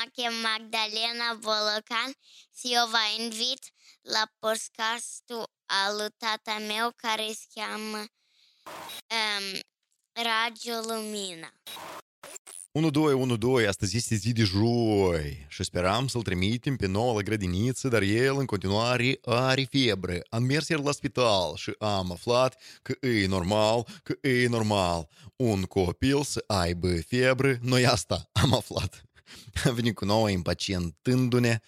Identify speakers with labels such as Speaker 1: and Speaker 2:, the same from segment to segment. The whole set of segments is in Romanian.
Speaker 1: mă chem Magdalena Bolocan și eu vă invit la podcastul al lui tata meu care se cheamă um, Radio Lumina.
Speaker 2: 1212, astăzi este zi de joi și speram să-l trimitem pe nou la grădiniță, dar el în continuare are febră. Am mers ieri la spital și am aflat că e normal, că e normal un copil să aibă febră. Noi asta am aflat. A venit cu nouă impacientându-ne.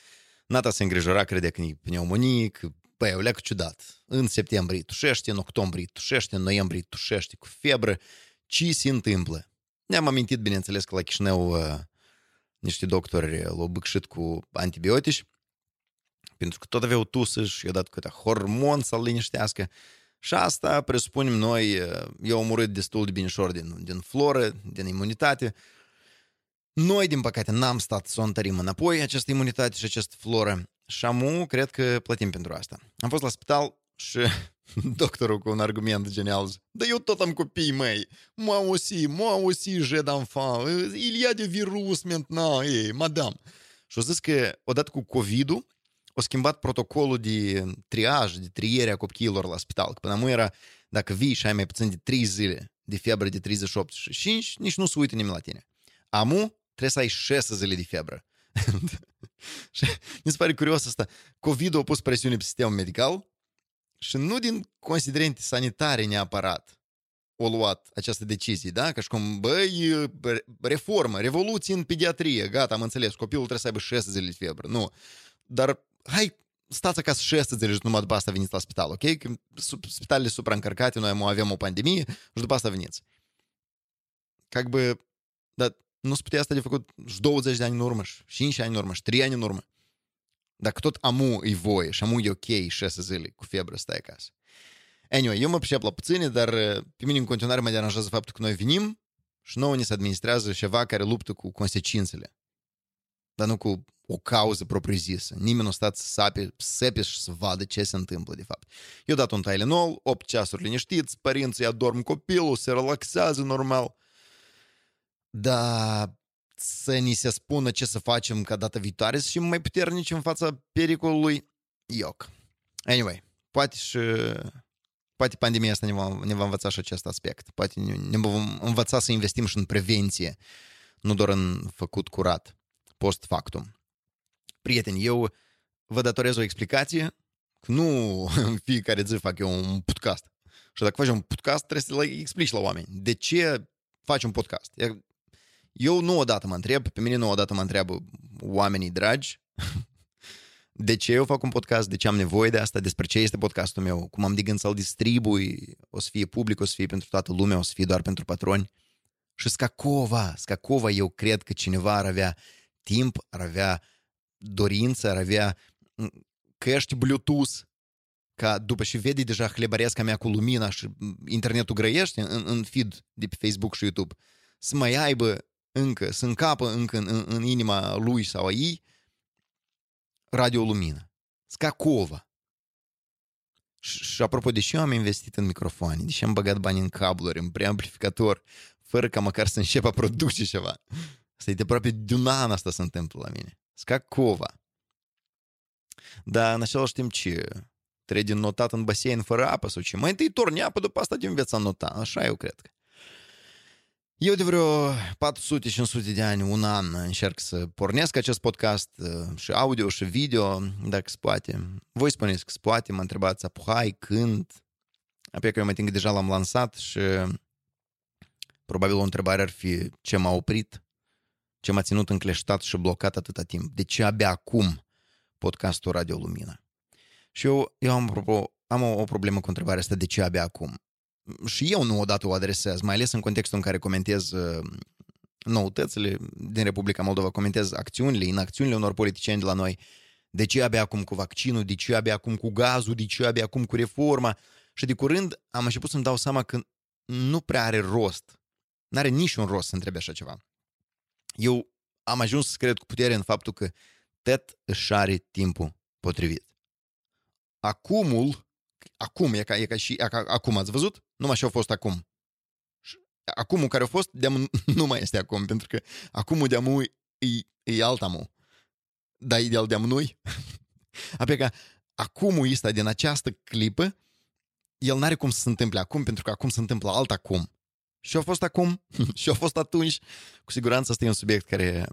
Speaker 2: Nata se îngrijora, crede că e pneumonic, Păi, o leacă ciudat. În septembrie tușește, în octombrie tușește, în noiembrie tușește cu febră. Ce se întâmplă? Ne-am amintit, bineînțeles, că la Chișinău uh, niște doctori l-au băcșit cu antibiotici, pentru că tot aveau tusă și i-au dat câte hormon să-l liniștească. Și asta, presupunem noi, uh, i-au omorât destul de binișor din, din floră, din imunitate. Noi, din păcate, n-am stat să o întărim înapoi, această imunitate și această floră. Și șamu, cred că plătim pentru asta. Am fost la spital și doctorul cu un argument genial. Da eu tot am copii mei. Moi aussi, moi aussi j'ai d'enfant. Il y a de virus maintenant, ei, madame. Și au zis că odată cu COVID-ul au schimbat protocolul de triaj, de triere a copiilor la spital. Că până acum era, dacă vii și ai mai puțin de 3 zile de febră de 38 și 5, nici nu se uită nimeni la tine. Amu, trebuie să ai 6 zile de febră. și mi se pare curios asta. COVID-ul a pus presiune pe sistemul medical și nu din considerente sanitare neapărat o luat această decizie, da? Ca și cum, băi, reformă, revoluție în pediatrie, gata, am înțeles, copilul trebuie să aibă 6 zile de febră. Nu. Dar hai, stați acasă 6 zile și numai după asta veniți la spital, ok? Că spitalele supraîncărcate, noi avem o pandemie și după asta veniți. Как бы, dar nu se putea asta de făcut și 20 de ani în urmă, și 5 ani în urmă, și 3 ani în urmă. Dacă tot amu e voie și amu e ok 6 zile cu febră stai acasă. Anyway, eu mă pricep la puține, dar pe mine în continuare mă deranjează faptul că noi venim și nouă ne se administrează ceva care luptă cu consecințele. Dar nu cu o cauză propriu-zisă. Nimeni nu a stat să sape, sepe și să vadă ce se întâmplă de fapt. Eu dat un Tylenol, 8 ceasuri liniștiți, părinții adorm copilul, se relaxează normal. Dar să ni se spună ce să facem ca data viitoare să fim mai puternici în fața pericolului, ioc. Anyway, poate și poate pandemia asta ne va, ne va învăța și acest aspect. Poate ne, ne vom învăța să investim și în prevenție, nu doar în făcut curat, post factum. Prieteni, eu vă datorez o explicație, nu în fiecare zi fac eu un podcast. Și dacă faci un podcast, trebuie să le explici la oameni. De ce faci un podcast? Eu nu odată mă întreb, pe mine nu odată mă întreabă oamenii dragi, de ce eu fac un podcast, de ce am nevoie de asta, despre ce este podcastul meu, cum am de gând să-l distribui, o să fie public, o să fie pentru toată lumea, o să fie doar pentru patroni. Și scacova, scacova, eu cred că cineva ar avea timp, ar avea dorință, ar avea căști Bluetooth, ca după ce vede deja hlebăreasca mea cu lumina și internetul grăiește în, în feed de pe Facebook și YouTube, să mai aibă încă, să încapă încă în, în, în inima lui sau a ei Radio Lumină. Scacova. Și, și apropo, deși eu am investit în microfoane, deși am băgat bani în cabluri, în preamplificator, fără ca măcar să încep a produce ceva. Asta e de aproape de un an asta se întâmplă la mine. Scacova. Dar în același timp ce trebuie notat în basein fără apă sau ce? Mai întâi torni apă, după asta te înveți a nota. Așa eu cred că. Eu de vreo 400-500 de ani, un an, încerc să pornesc acest podcast și audio și video, dacă se poate. Voi spuneți că se poate, mă întrebați apuhai, când. Apoi că eu mă că deja l-am lansat și probabil o întrebare ar fi ce m-a oprit, ce m-a ținut încleștat și blocat atâta timp. De ce abia acum podcastul Radio Lumina? Și eu, eu am, apropo, am o, o problemă cu întrebarea asta, de ce abia acum? Și eu nu odată o adresez, mai ales în contextul în care comentez uh, noutățile din Republica Moldova, comentez acțiunile, inacțiunile unor politicieni de la noi. De ce abia acum cu vaccinul, de ce abia acum cu gazul, de ce abia acum cu reforma. Și de curând am început să-mi dau seama că nu prea are rost. N-are niciun rost să întrebe așa ceva. Eu am ajuns să cred cu putere în faptul că Tet își are timpul potrivit. Acumul acum, e ca, e ca și e ca, acum, ați văzut? Numai și-au fost acum. Acumul care a fost, de nu mai este acum, pentru că acumul de e, e altamu. Dar ideal de noi. Apoi că acum ăsta din această clipă, el n-are cum să se întâmple acum, pentru că acum se întâmplă alt acum. Și a fost acum, și a fost atunci. Cu siguranță asta e un subiect care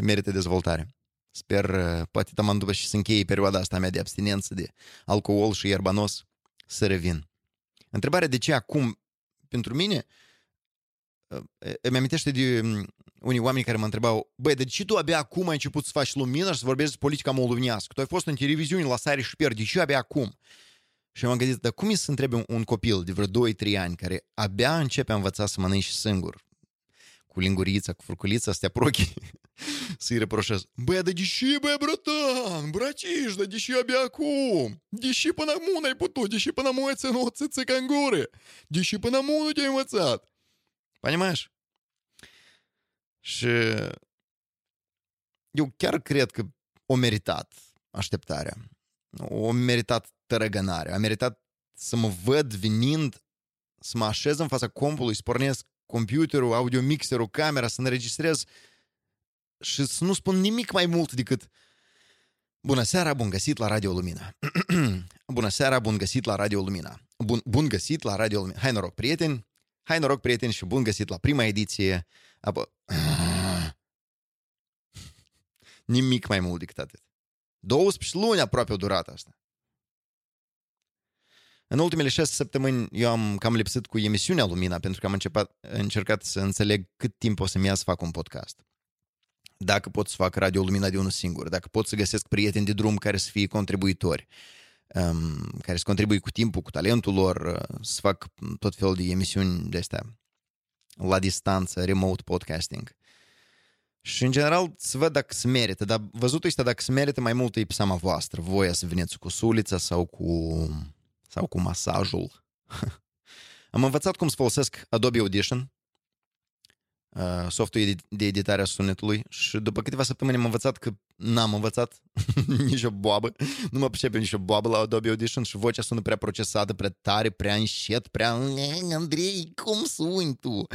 Speaker 2: merită dezvoltare. Sper, poate taman după și să încheie perioada asta mea de abstinență de alcool și ierbanos, să revin. Întrebarea de ce acum, pentru mine, îmi amintește de unii oameni care mă întrebau, băi, de ce tu abia acum ai început să faci lumină și să vorbești despre politica moldovenească? Tu ai fost în televiziune la sare și pierd, de ce abia acum? Și m-am gândit, dar cum e să întrebi un, un copil de vreo 2-3 ani care abia începe a învăța să mănânci singur, cu lingurița, cu furculița, să te aprochi, să-i reproșez. Băi, dar de ce, băi, bratan, brăciș, dar de ce abia acum? De ce până acum n-ai putut? De ce până acum ai ținut țițica în gură? De ce până acum nu te-ai învățat? Понимаешь? Și eu chiar cred că o meritat așteptarea. O meritat tărăgănare. A meritat să mă văd venind, să mă așez în fața compului, să pornesc computerul, audiomixerul, camera, să înregistrez și să nu spun nimic mai mult decât Bună seara, bun găsit la Radio Lumina. Bună seara, bun găsit la Radio Lumina. Bun, bun găsit la Radio Lumina. Hai noroc, prieteni! Hai noroc, prieteni, și bun găsit la prima ediție. Apă... Nimic mai mult decât atât. 12 luni aproape o durat asta. În ultimele șase săptămâni eu am cam lipsit cu emisiunea Lumina pentru că am început, încercat să înțeleg cât timp o să-mi ia să fac un podcast. Dacă pot să fac Radio Lumina de unul singur, dacă pot să găsesc prieteni de drum care să fie contribuitori, um, care să contribui cu timpul, cu talentul lor, uh, să fac tot felul de emisiuni de astea la distanță, remote podcasting. Și, în general, să văd dacă se merită, dar văzutul este dacă se merită mai mult e pe seama voastră, voia să veniți cu sulița sau cu, sau cu masajul. Am învățat cum să folosesc Adobe Audition, uh, softul de editare a sunetului și după câteva săptămâni am învățat că n-am învățat nicio boabă, nu mă pricepe nicio boabă la Adobe Audition și vocea sună prea procesată, prea tare, prea înșet, prea... Andrei, cum suni tu?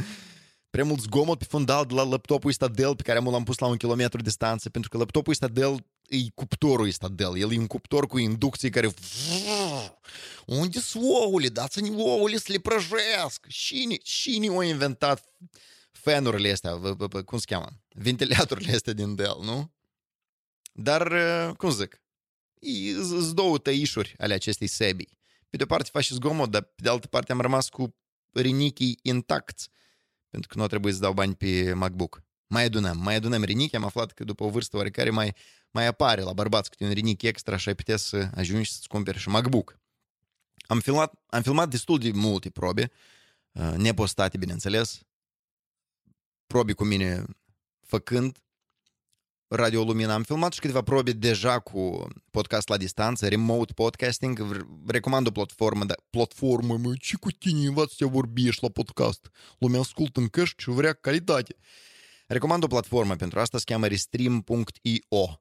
Speaker 2: Prea mult zgomot pe fundal de la laptopul ăsta Dell pe care l-am pus la un kilometru distanță, pentru că laptopul ăsta Dell e cuptorul ăsta Dell. El e un cuptor cu inducție care... Unde sunt ouăle? Dați-mi ouăle să le prăjesc! Cine, cine a inventat fanurile astea, cum se cheamă? Ventilatorile astea din Dell, nu? Dar, cum zic, sunt două tăișuri ale acestei sebii. Pe de o parte faci zgomot, dar pe de altă parte am rămas cu rinichii intacți, pentru că nu a trebuit să dau bani pe MacBook. Mai adunăm, mai adunăm rinichi, am aflat că după o vârstă oarecare mai, mai apare la bărbați câte un rinichi extra și ai putea să ajungi să-ți cumperi și MacBook. Am filmat, am filmat destul de multe probe, nepostate, bineînțeles, probe cu mine făcând Radio Lumina. Am filmat și câteva probe deja cu podcast la distanță, remote podcasting. Recomand o platformă, dar platformă, mă, ce cu tine învață să vorbi ești la podcast? Lumea ascultă în căști și vrea calitate. Recomand o platformă pentru asta, se cheamă restream.io.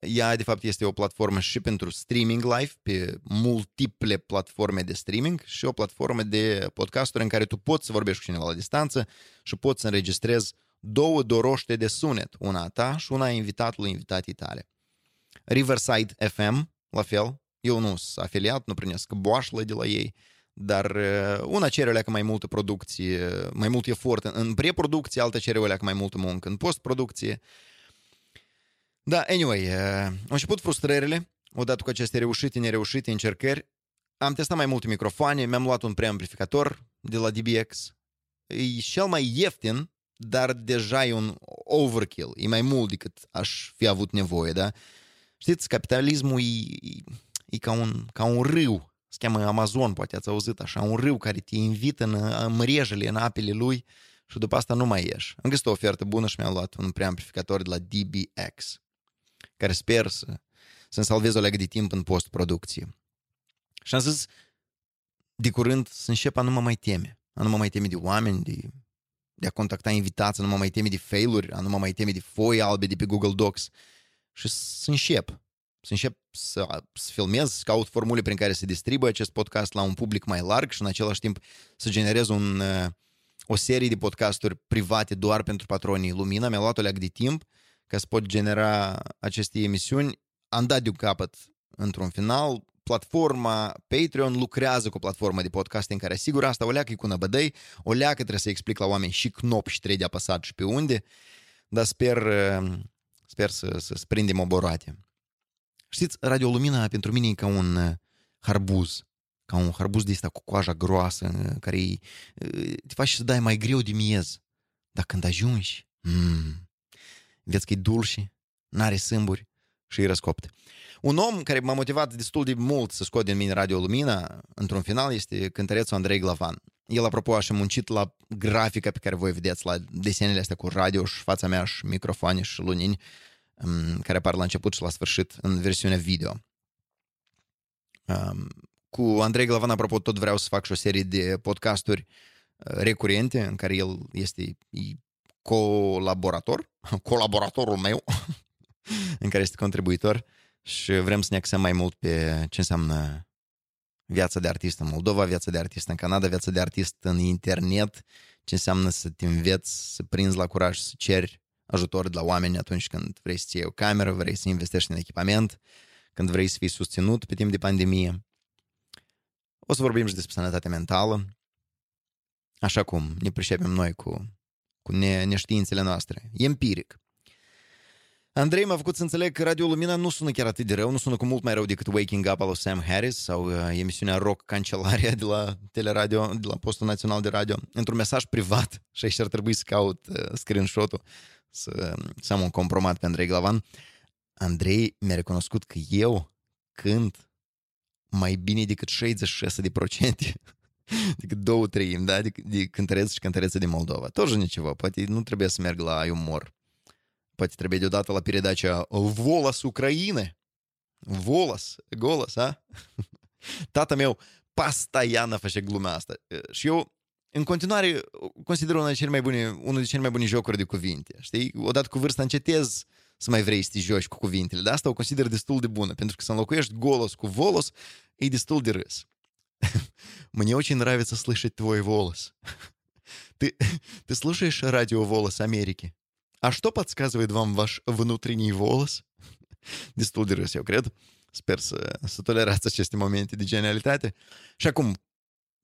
Speaker 2: Ea, de fapt, este o platformă și pentru streaming live pe multiple platforme de streaming și o platformă de podcasturi în care tu poți să vorbești cu cineva la distanță și poți să înregistrezi două doroște de sunet, una a ta și una a invitatului invitatii tale. Riverside FM, la fel, eu nu sunt afiliat, nu primesc boașlă de la ei, dar uh, una cere o mai multă producție, mai mult efort în preproducție, alta cere o mai multă muncă în postproducție. Da, anyway, uh, au început frustrările, odată cu aceste reușite, nereușite, încercări. Am testat mai multe microfoane, mi-am luat un preamplificator de la DBX. E cel mai ieftin dar deja e un overkill, e mai mult decât aș fi avut nevoie, da? Știți, capitalismul e, e ca, un, ca un râu, se cheamă Amazon, poate ați auzit așa, un râu care te invită în, în mrejele, în apele lui și după asta nu mai ieși. Am găsit o ofertă bună și mi-am luat un preamplificator de la DBX, care sper să, să-mi salvez o legă de timp în postproducție. Și am zis, de curând să încep a nu mă mai teme, a nu mă mai teme de oameni, de de a contacta invitații, nu mă mai teme de failuri, nu mă mai teme de foi albe de pe Google Docs și să încep. Să încep să, să filmez, să caut formule prin care să distribuie acest podcast la un public mai larg și în același timp să generez un, uh, o serie de podcasturi private doar pentru patronii Lumina. Mi-a luat o leac de timp ca să pot genera aceste emisiuni. Am dat de capăt într-un final. Platforma Patreon lucrează cu platforma de podcasting care sigur asta o leacă e cu năbădăi, o leacă trebuie să explic la oameni și knop și trebuie de apăsat și pe unde, dar sper, sper să, să sprindem oboroate. Știți, Radio Lumina pentru mine e ca un uh, harbuz, ca un harbuz de ăsta cu coaja groasă, uh, care uh, te face să dai mai greu de miez. Dar când ajungi, mm, vezi că e dulce, n-are sâmburi și e răscopt. Un om care m-a motivat destul de mult să scot din mine Radio Lumina, într-un final, este cântărețul Andrei Glavan. El, apropo, a muncit la grafica pe care voi vedeți, la desenele astea cu radio și fața mea și microfoane și lunini, um, care apar la început și la sfârșit în versiunea video. Um, cu Andrei Glavan, apropo, tot vreau să fac și o serie de podcasturi uh, recurente în care el este colaborator, colaboratorul meu, în care este contribuitor și vrem să ne axăm mai mult pe ce înseamnă viața de artist în Moldova, viața de artist în Canada, viața de artist în internet, ce înseamnă să te înveți, să prinzi la curaj, să ceri ajutor de la oameni atunci când vrei să iei o cameră, vrei să investești în echipament, când vrei să fii susținut pe timp de pandemie. O să vorbim și despre sănătate mentală, așa cum ne pricepem noi cu, cu ne, neștiințele noastre, empiric. Andrei m-a făcut să înțeleg că Radio Lumina nu sună chiar atât de rău, nu sună cu mult mai rău decât Waking Up al lui Sam Harris sau uh, emisiunea Rock Cancelaria de la Teleradio, de la Postul Național de Radio, într-un mesaj privat și aici ar trebui să caut uh, screenshot-ul, să, să am un compromat pe Andrei Glavan. Andrei mi-a recunoscut că eu cânt mai bine decât 66 de procente decât două treimi, da, de, de cântăreți și cântărețe din Moldova. Тоже niciva, poate nu trebuie să merg la umor Poate trebuie deodată la передача Volas Ucraine. Volas, golas, a? Tata meu pastoiană face glumea asta. Și eu, în continuare, consider unul de cele mai bune, unul de cele mai bune jocuri de cuvinte. Știi? Odată cu vârsta încetez să mai vrei să te joci cu cuvintele. Dar asta o consider destul de bună, pentru că să înlocuiești golos cu volos e destul de râs. Мне очень нравится слышать твой волос. Ты, ты слушаешь радио «Волос Америки»? А что подсказывает вам ваш внутренний волос? Sper să, să tolerați aceste momente de genialitate. Și acum,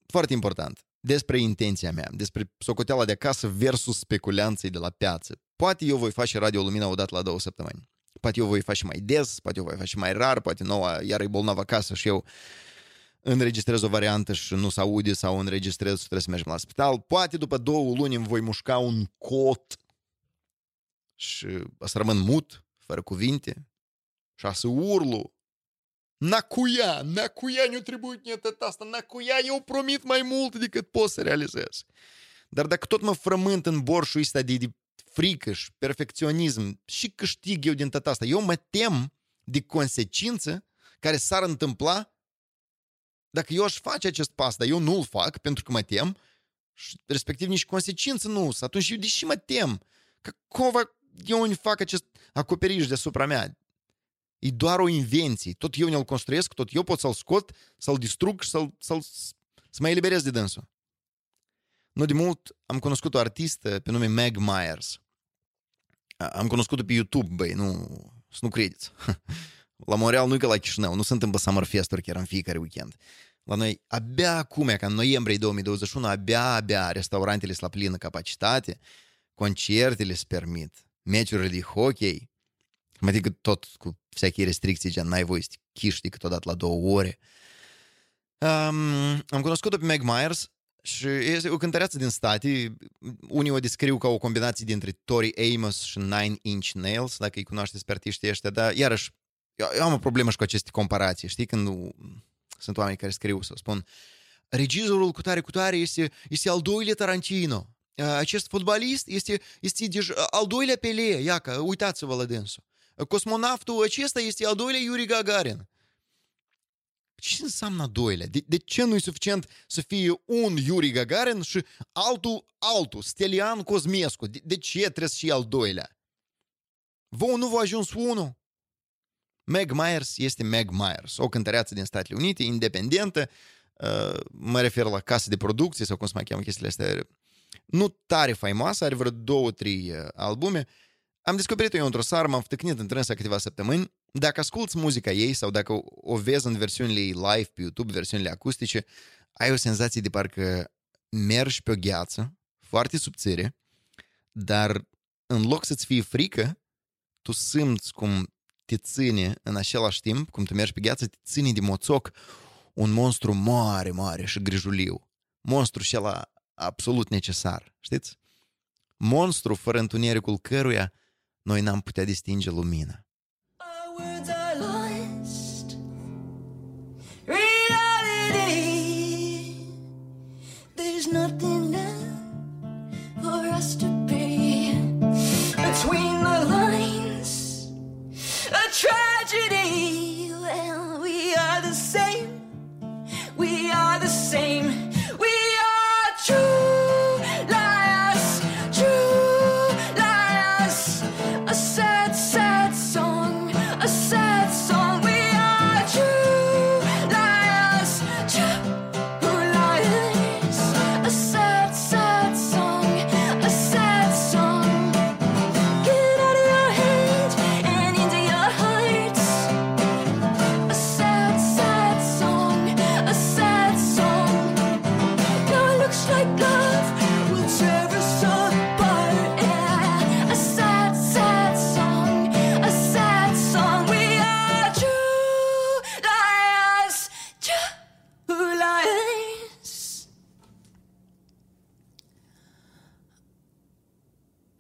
Speaker 2: foarte important, despre intenția mea, despre socoteala de acasă versus speculanții de la piață. Poate eu voi face Radio Lumina odată la două. Poate eu voi face mai des, poate eu voi face mai rar, poate noua iar e bolnavă acasă și eu înregistrez o variantă și nu se aude sau înregistrez și trebuie să mergem la spital. Poate după două luni îmi voi mușca un cot și o să rămân mut, fără cuvinte, și a să urlu. Nacuia, nacuia nu trebuie net asta, nacuia eu promit mai mult decât pot să realizez. Dar dacă tot mă frământ în borșul ăsta de, de frică și perfecționism și câștig eu din tata asta, eu mă tem de consecință care s-ar întâmpla dacă eu aș face acest pas, dar eu nu-l fac pentru că mă tem și respectiv nici consecință nu atunci eu deși mă tem, că cumva eu îmi fac acest acoperiș deasupra mea. E doar o invenție. Tot eu ne-l construiesc, tot eu pot să-l scot, să-l distrug și să-l, să-l, să mă eliberez de dânsul. Nu de mult am cunoscut o artistă pe nume Meg Myers. Am cunoscut-o pe YouTube, băi, nu, să nu credeți. La Montreal nu e ca la Chișinău, nu se întâmplă Summer Fest-uri chiar în fiecare weekend. La noi, abia acum, ca în noiembrie 2021, abia, abia restaurantele sunt la plină capacitate, concertele se permit, meciurile de hockey, mai decât tot cu всякие restricții, gen n-ai voie să te chiși decât odată la două ore. Um, am cunoscut-o pe Meg Myers și este o cântăreață din state. Unii o descriu ca o combinație dintre Tori Amos și Nine Inch Nails, dacă îi cunoașteți pe artiștii ăștia, dar iarăși, eu, eu am o problemă și cu aceste comparații, știi, când sunt oameni care scriu să spun regizorul cu tare cu tare este, este al doilea Tarantino acest fotbalist este, este deja al doilea Pele, iacă, uitați-vă la dânsul. Cosmonautul acesta este al doilea Yuri Gagarin. Ce înseamnă al doilea? De, de ce nu e suficient să fie un Yuri Gagarin și altul, altul, Stelian Cosmescu? De, de ce trebuie să fie al doilea? Vă nu v-a ajuns unul? Meg Myers este Meg Myers, o cântăreață din Statele Unite, independentă, mă refer la casă de producție sau cum se mai cheamă chestiile astea, nu tare faimoasă, are vreo două, trei uh, albume, am descoperit-o eu într-o seară, m-amftăcnit în trânsa câteva săptămâni. Dacă asculți muzica ei sau dacă o vezi în versiunile ei live pe YouTube, versiunile acustice, ai o senzație de parcă mergi pe o gheață, foarte subțire, dar în loc să-ți fie frică, tu simți cum te ține în același timp, cum tu mergi pe gheață, te ține de moțoc un monstru mare, mare și grijuliu. Monstru și la absolut necesar, știți? Monstru fără întunericul căruia noi n-am putea distinge lumina.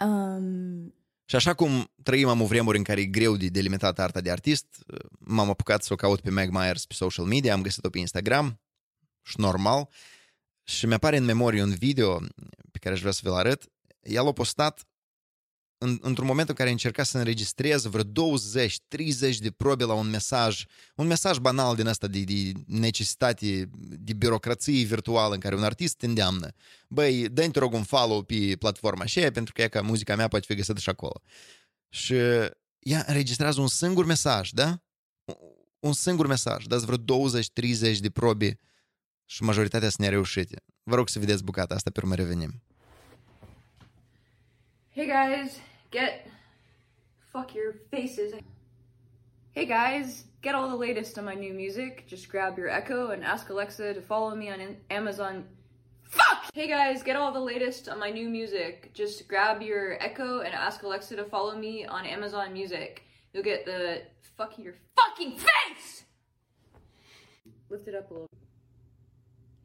Speaker 3: Um.
Speaker 2: Și așa cum trăim am o vremuri în care e greu de delimitat arta de artist, m-am apucat să o caut pe Meg Myers pe social media, am găsit-o pe Instagram și normal și mi-apare în memorie un video pe care aș vrea să vi-l arăt. Ea l-a postat în, într-un moment în care încerca să înregistreze vreo 20-30 de probe la un mesaj, un mesaj banal din asta de, de necesitate, de birocrație virtuală în care un artist te îndeamnă. Băi, dă te rog un follow pe platforma aceea pentru că e ca muzica mea poate fi găsită și acolo. Și ea înregistrează un singur mesaj, da? Un singur mesaj, dați vreo 20-30 de probe și majoritatea sunt nereușite. Vă rog să vedeți bucata asta pe urmă revenim.
Speaker 4: Hey guys, get fuck your faces. Hey guys, get all the latest on my new music. Just grab your Echo and ask Alexa to follow me on Amazon. Fuck! Hey guys, get all the latest on my new music. Just grab your Echo and ask Alexa to follow me on Amazon Music. You'll get the fucking your fucking face. Lift it up a little.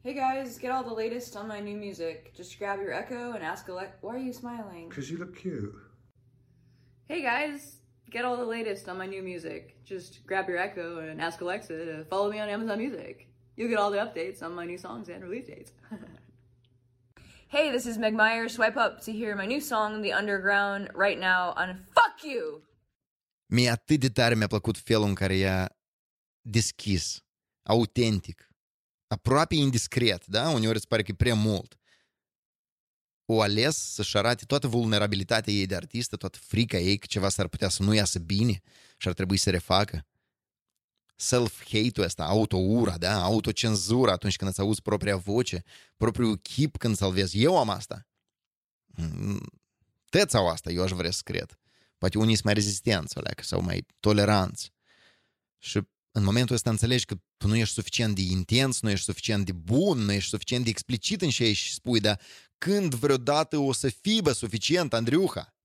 Speaker 4: Hey guys, get all the latest on my new music. Just grab your Echo and ask Alexa. Why are you smiling?
Speaker 5: Because you look cute.
Speaker 4: Hey guys, get all the latest on my new music. Just grab your Echo and ask Alexa to follow me on Amazon Music. You'll get all the updates on my new songs and release dates. hey, this is Meg Meyer. Swipe up to hear my new song, The Underground, right now on Fuck You!
Speaker 2: Mie atât de tare mi-a plăcut felul în care ea deschis, autentic, aproape indiscret, da? Uneori îți pare că e prea mult. O ales să-și arate toată vulnerabilitatea ei de artistă, toată frica ei că ceva s-ar putea să nu iasă bine și ar trebui să refacă. Self-hate-ul ăsta, auto-ura, da? Autocenzura atunci când îți auzi propria voce, propriul chip când salvezi. Eu am asta. Tăți au asta, eu aș vrea să cred. Poate unii sunt mai rezistenți, oleacă, sau mai toleranți. Și în momentul ăsta înțelegi că tu nu ești suficient de intens, nu ești suficient de bun, nu ești suficient de explicit în ce ești și spui, dar când vreodată o să fii, bă, suficient, Andriuha?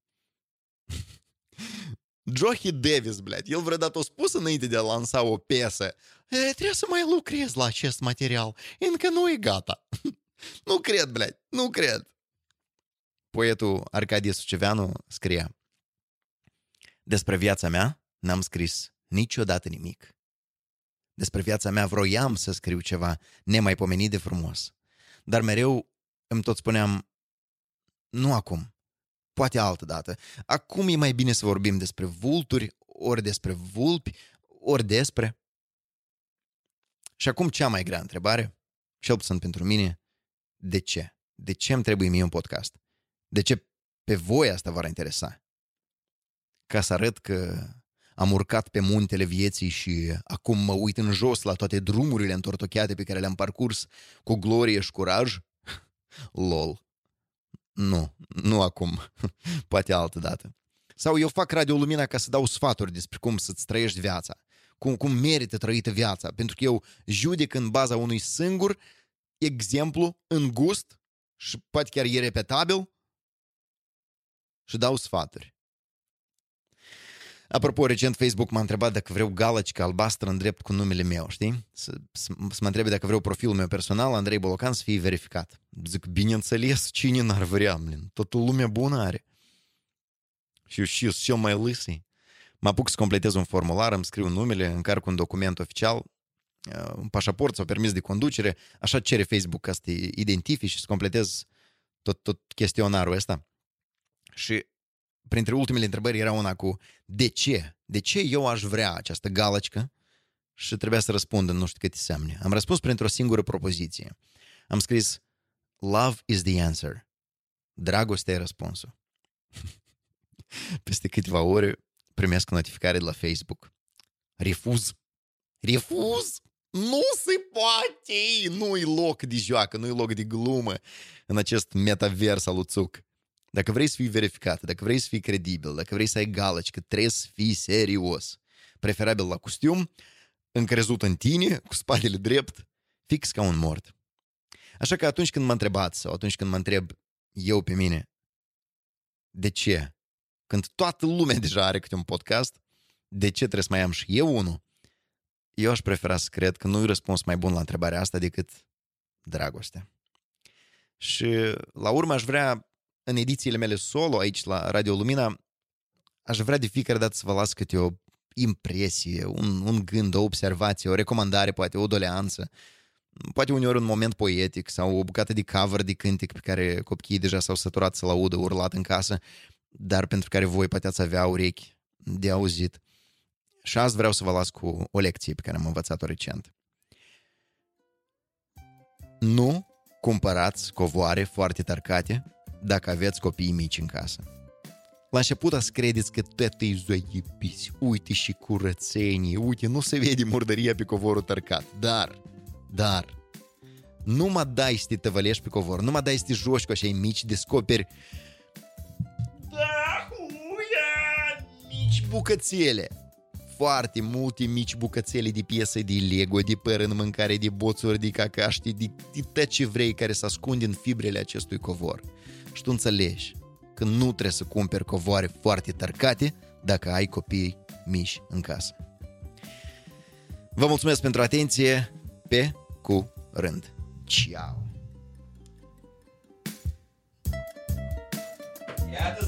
Speaker 2: Johi Davis, blядь, el vreodată a spus înainte de a lansa o piesă, e, trebuie să mai lucrez la acest material, încă nu e gata. nu cred, blядь, nu cred. Poetul Arcadie Suceveanu scria, despre viața mea n-am scris niciodată nimic. Despre viața mea vroiam să scriu ceva nemaipomenit de frumos. Dar mereu îmi tot spuneam, nu acum, poate altă dată. Acum e mai bine să vorbim despre vulturi, ori despre vulpi, ori despre... Și acum cea mai grea întrebare, cel puțin pentru mine, de ce? De ce îmi trebuie mie un podcast? De ce pe voi asta v-ar interesa? Ca să arăt că am urcat pe muntele vieții și acum mă uit în jos la toate drumurile întortocheate pe care le-am parcurs cu glorie și curaj? Lol. Nu, nu acum. Poate altă dată. Sau eu fac Radio Lumina ca să dau sfaturi despre cum să-ți trăiești viața, cum, cum merită trăită viața, pentru că eu judec în baza unui singur exemplu, în gust și poate chiar e repetabil și dau sfaturi. Apropo, recent Facebook m-a întrebat dacă vreau galăcică albastră în drept cu numele meu, știi? Să, să, să mă întrebe dacă vreau profilul meu personal, Andrei Bolocan, să fie verificat. Zic, bineînțeles, cine n-ar vrea, mlin? Totul lumea bună are. Și eu și cel mai lâsii. Mă apuc să completez un formular, îmi scriu numele, încarc un document oficial, un pașaport sau permis de conducere, așa cere Facebook ca să te identifici și să completez tot, tot chestionarul ăsta. Și printre ultimele întrebări era una cu de ce? De ce eu aș vrea această galăcică? Și trebuia să răspund în nu știu câte semne. Am răspuns printr-o singură propoziție. Am scris Love is the answer. Dragostea e răspunsul. Peste câteva ore primesc notificare de la Facebook. Refuz. Refuz! Nu se poate! Nu-i loc de joacă, nu-i loc de glumă în acest metavers al Uțuc. Dacă vrei să fii verificat, dacă vrei să fii credibil, dacă vrei să ai galăci, că trebuie să fii serios, preferabil la costium, încrezut în tine, cu spatele drept, fix ca un mort. Așa că atunci când mă întrebați sau atunci când mă întreb eu pe mine, de ce? Când toată lumea deja are câte un podcast, de ce trebuie să mai am și eu unul? Eu aș prefera să cred că nu-i răspuns mai bun la întrebarea asta decât dragoste. Și la urmă aș vrea, în edițiile mele solo aici la Radio Lumina, aș vrea de fiecare dată să vă las câte o impresie, un, un gând, o observație, o recomandare, poate o doleanță, poate uneori un moment poetic sau o bucată de cover de cântec pe care copiii deja s-au săturat să-l audă urlat în casă, dar pentru care voi puteți avea urechi de auzit. Și azi vreau să vă las cu o lecție pe care am învățat-o recent. Nu cumpărați covoare foarte tarcate dacă aveți copii mici în casă. La început ați credeți că tot e zoipiți, uite și curățenie, uite, nu se vede murdăria pe covorul tărcat, dar, dar, nu mă dai să te tăvălești pe covor, nu mă dai să te joci cu așa mici, descoperi. Da, huia, mici bucățele foarte multe mici bucățele de piese de Lego, de păr în mâncare, de boțuri, de cacaște, de, de tot ce vrei care se ascunde în fibrele acestui covor. Și tu înțelegi că nu trebuie să cumperi covoare foarte tărcate dacă ai copii mici în casă. Vă mulțumesc pentru atenție, pe cu rând. Ciao! Iată